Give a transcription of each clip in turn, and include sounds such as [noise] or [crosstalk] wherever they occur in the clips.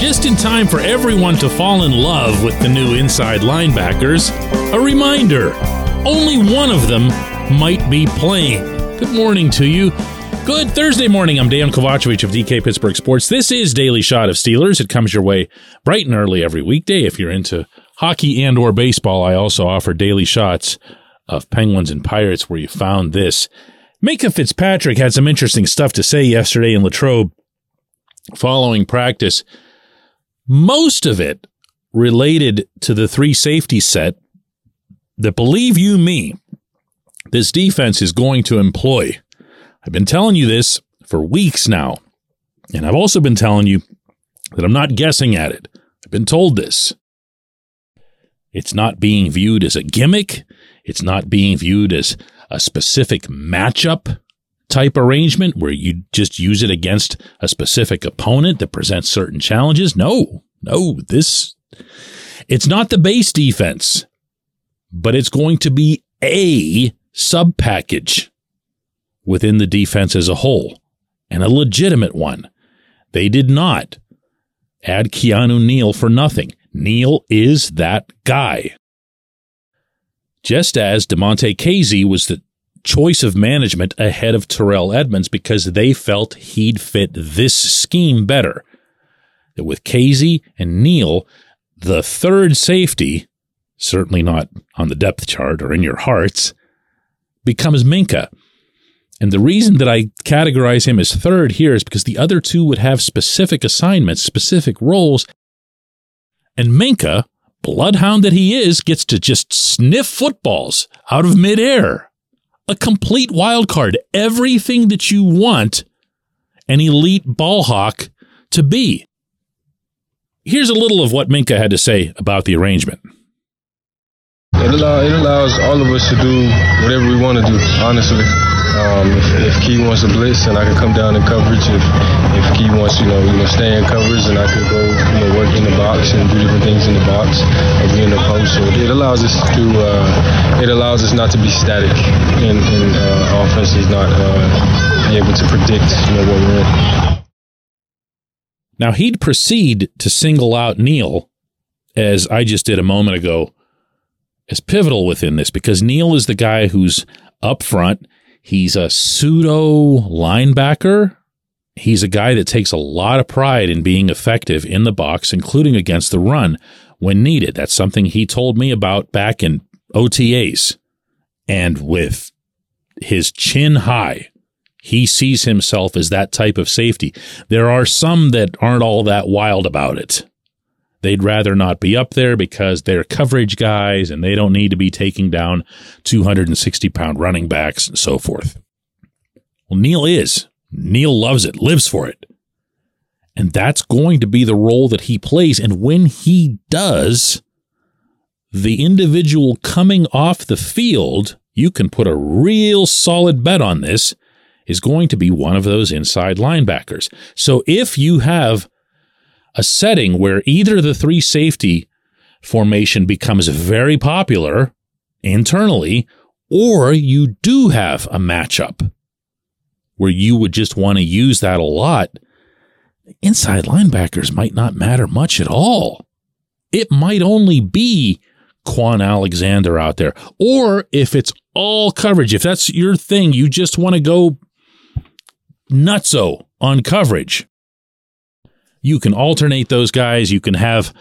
Just in time for everyone to fall in love with the new inside linebackers, a reminder only one of them might be playing. Good morning to you. Good Thursday morning. I'm Dejan Kovacevic of DK Pittsburgh Sports. This is Daily Shot of Steelers. It comes your way bright and early every weekday. If you're into hockey and or baseball, I also offer daily shots of Penguins and Pirates where you found this. Minkah Fitzpatrick had some interesting stuff to say yesterday in Latrobe following practice. Most of it related to the three safety set that, believe you me, this defense is going to employ. I've been telling you this for weeks now, and I've also been telling you that I'm not guessing at it. I've been told this. It's not being viewed as a gimmick. It's not being viewed as a specific matchup type arrangement where you just use it against a specific opponent that presents certain challenges. No, no, this, it's not the base defense, but it's going to be a sub package within the defense as a whole and a legitimate one. They did not add Keanu Neal for nothing. Neal is that guy. Just as Damontae Kazee was the choice of management ahead of Terrell Edmunds because they felt he'd fit this scheme better. That with Kazee and Neal, the third safety, certainly not on the depth chart or in your hearts, becomes Minkah. And the reason that I categorize him as third here is because the other two would have specific assignments, specific roles. And Minkah, bloodhound that he is, gets to just sniff footballs out of midair a complete wild card, everything that you want an elite ball hawk to be. Here's a little of what Minkah had to say about the arrangement. It, allow, it allows all of us to do whatever we want to do, honestly. Um, if, if Key wants to blitz, and I can come down in coverage. If if Key wants, you know, you know, stay in coverage, and I could go, you know, work in the box and do different things in the box or be in the post. So it allows us to, uh, it allows us not to be static, and, and uh, offense is not uh, able to predict, you know, what we're in. Now he'd proceed to single out Neal, as I just did a moment ago, as pivotal within this because Neal is the guy who's up front. He's a pseudo linebacker. He's a guy that takes a lot of pride in being effective in the box, including against the run when needed. That's something he told me about back in OTAs. And with his chin high, he sees himself as that type of safety. There are some that aren't all that wild about it. They'd rather not be up there because they're coverage guys and they don't need to be taking down 260 pound running backs and so forth. Well, Neal is. Neal loves it, lives for it. And that's going to be the role that he plays. And when he does, the individual coming off the field, you can put a real solid bet on this, is going to be one of those inside linebackers. So if you have a setting where either the three safety formation becomes very popular internally, or you do have a matchup where you would just want to use that a lot, inside linebackers might not matter much at all. It might only be Kwon Alexander out there. Or if it's all coverage, if that's your thing, you just want to go nutso on coverage. You can alternate those guys. You can have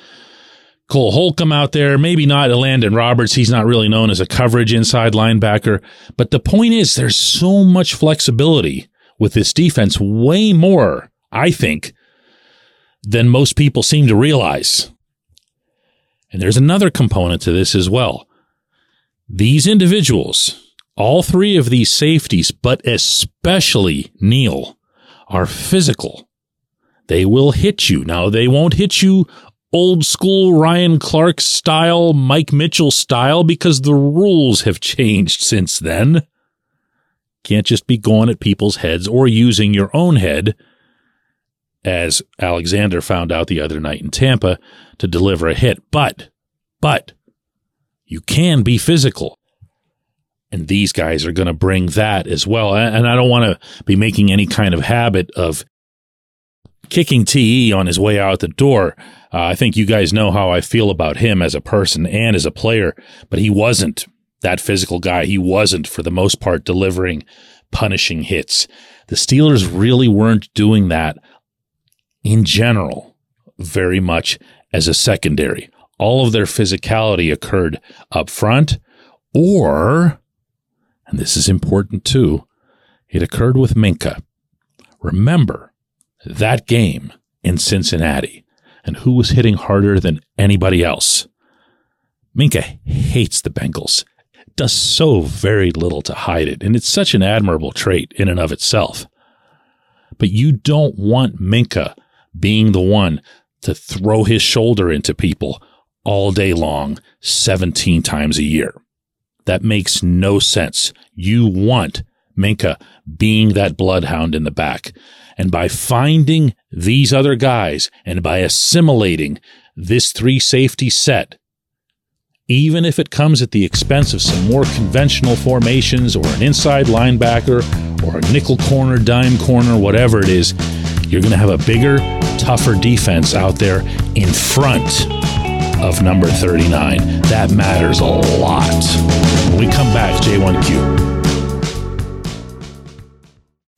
Cole Holcomb out there, maybe not Elandon Roberts. He's not really known as a coverage inside linebacker. But the point is, there's so much flexibility with this defense, way more, I think, than most people seem to realize. And there's another component to this as well. These individuals, all three of these safeties, but especially Neal, are physical. They will hit you. Now, they won't hit you old school Ryan Clark style, Mike Mitchell style, because the rules have changed since then. Can't just be going at people's heads or using your own head, as Alexander found out the other night in Tampa, to deliver a hit. But, but, you can be physical. And these guys are going to bring that as well. And I don't want to be making any kind of habit of kicking TE on his way out the door. Uh, I think you guys know how I feel about him as a person and as a player, but he wasn't that physical guy. He wasn't, for the most part, delivering punishing hits. The Steelers really weren't doing that in general very much as a secondary. All of their physicality occurred up front, or, and this is important too, it occurred with Minkah. Remember, that game in Cincinnati and who was hitting harder than anybody else. Minkah hates the Bengals, does so very little to hide it, and it's such an admirable trait in and of itself. But you don't want Minkah being the one to throw his shoulder into people all day long, 17 times a year. That makes no sense. You want Minkah being that bloodhound in the back. And by finding these other guys and by assimilating this three safety set, even if it comes at the expense of some more conventional formations or an inside linebacker or a nickel corner, dime corner, whatever it is, you're going to have a bigger, tougher defense out there in front of number 39. That matters a lot. When we come back, J1Q.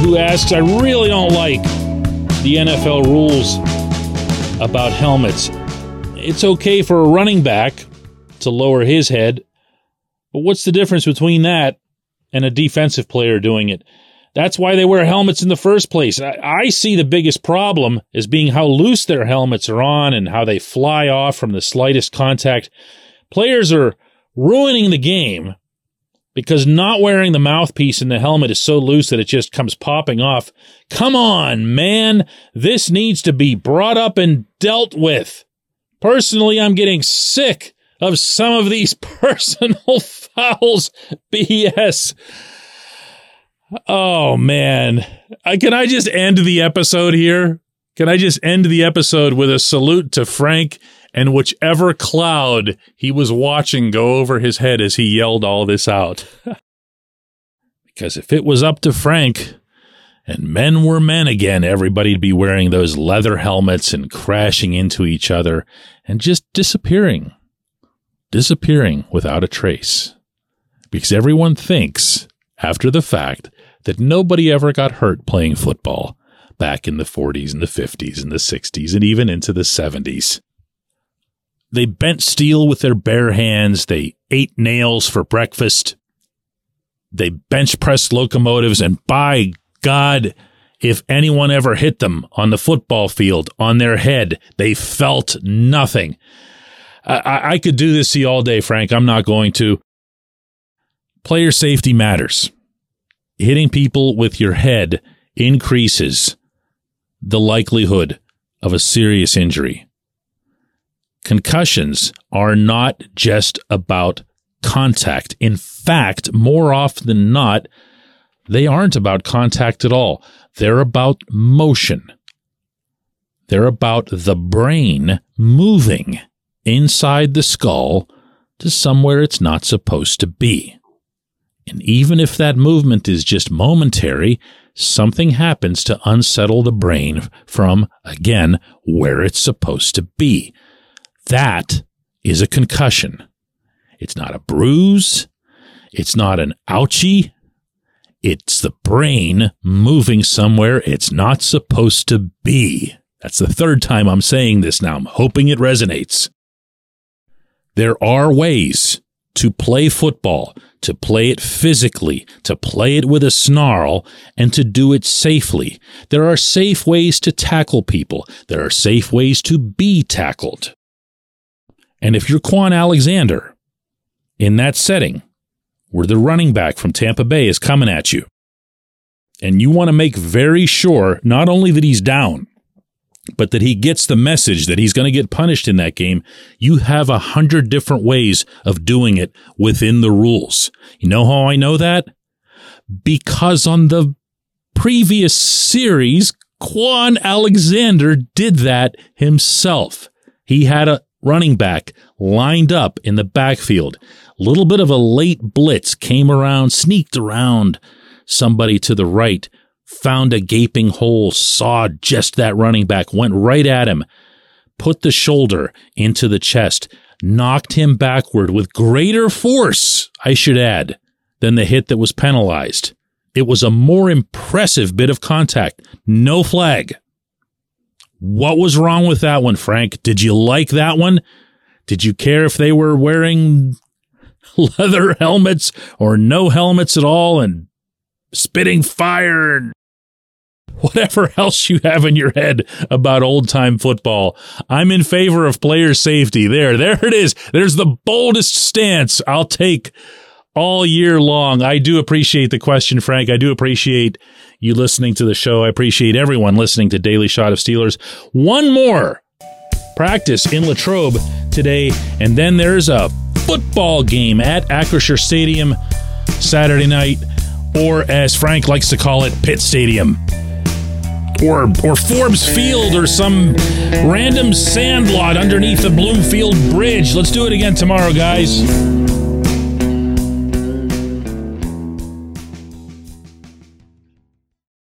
who asks, I really don't like the NFL rules about helmets. It's okay for a running back to lower his head, but what's the difference between that and a defensive player doing it? That's why they wear helmets in the first place. I, I, see the biggest problem as being how loose their helmets are on and how they fly off from the slightest contact. Players are ruining the game because not wearing the mouthpiece in the helmet is so loose that it just comes popping off. Come on, man. This needs to be brought up and dealt with. Personally, I'm getting sick of some of these [laughs] personal fouls BS. Oh man. Uh, can I just end the episode here? Can I just end the episode with a salute to Frank and whichever cloud he was watching go over his head as he yelled all this out. [laughs] because if it was up to Frank and men were men again, everybody'd be wearing those leather helmets and crashing into each other and just disappearing, disappearing without a trace. Because everyone thinks, after the fact, that nobody ever got hurt playing football back in the 40s and the 50s and the 60s and even into the 70s. They bent steel with their bare hands. They ate nails for breakfast. They bench pressed locomotives. And by God, if anyone ever hit them on the football field, on their head, they felt nothing. I, I could do this to you all day, Frank. I'm not going to. Player safety matters. Hitting people with your head increases the likelihood of a serious injury. Concussions are not just about contact. In fact, more often than not, they aren't about contact at all. They're about motion. They're about the brain moving inside the skull to somewhere it's not supposed to be. And even if that movement is just momentary, something happens to unsettle the brain from, again, where it's supposed to be. That is a concussion. It's not a bruise. It's not an ouchie. It's the brain moving somewhere it's not supposed to be. That's the third time I'm saying this now. I'm hoping it resonates. There are ways to play football, to play it physically, to play it with a snarl, and to do it safely. There are safe ways to tackle people. There are safe ways to be tackled. And if you're Kwon Alexander in that setting where the running back from Tampa Bay is coming at you, and you want to make very sure not only that he's down, but that he gets the message that he's going to get punished in that game, you have a hundred different ways of doing it within the rules. You know how I know that? Because on the previous series, Kwon Alexander did that himself. He had a running back lined up in the backfield. Little bit of a late blitz came around, sneaked around somebody to the right found a gaping hole, saw just that running back, went right at him, put the shoulder into the chest, knocked him backward with greater force, I should add, than the hit that was penalized. It was a more impressive bit of contact. No flag. What was wrong with that one, Frank? Did you like that one? Did you care if they were wearing [laughs] leather helmets or no helmets at all and spitting fire and [laughs] whatever else you have in your head about old time football. I'm in favor of player safety. There, there it is. There's the boldest stance I'll take all year long. I do appreciate the question, Frank. I do appreciate you listening to the show. I appreciate everyone listening to Daily Shot of Steelers. One more practice in Latrobe today, and then there's a football game at Acrisure Stadium Saturday night, or as Frank likes to call it, Pitt Stadium or or Forbes Field or some random sandlot underneath the Bloomfield Bridge. Let's do it again tomorrow, guys.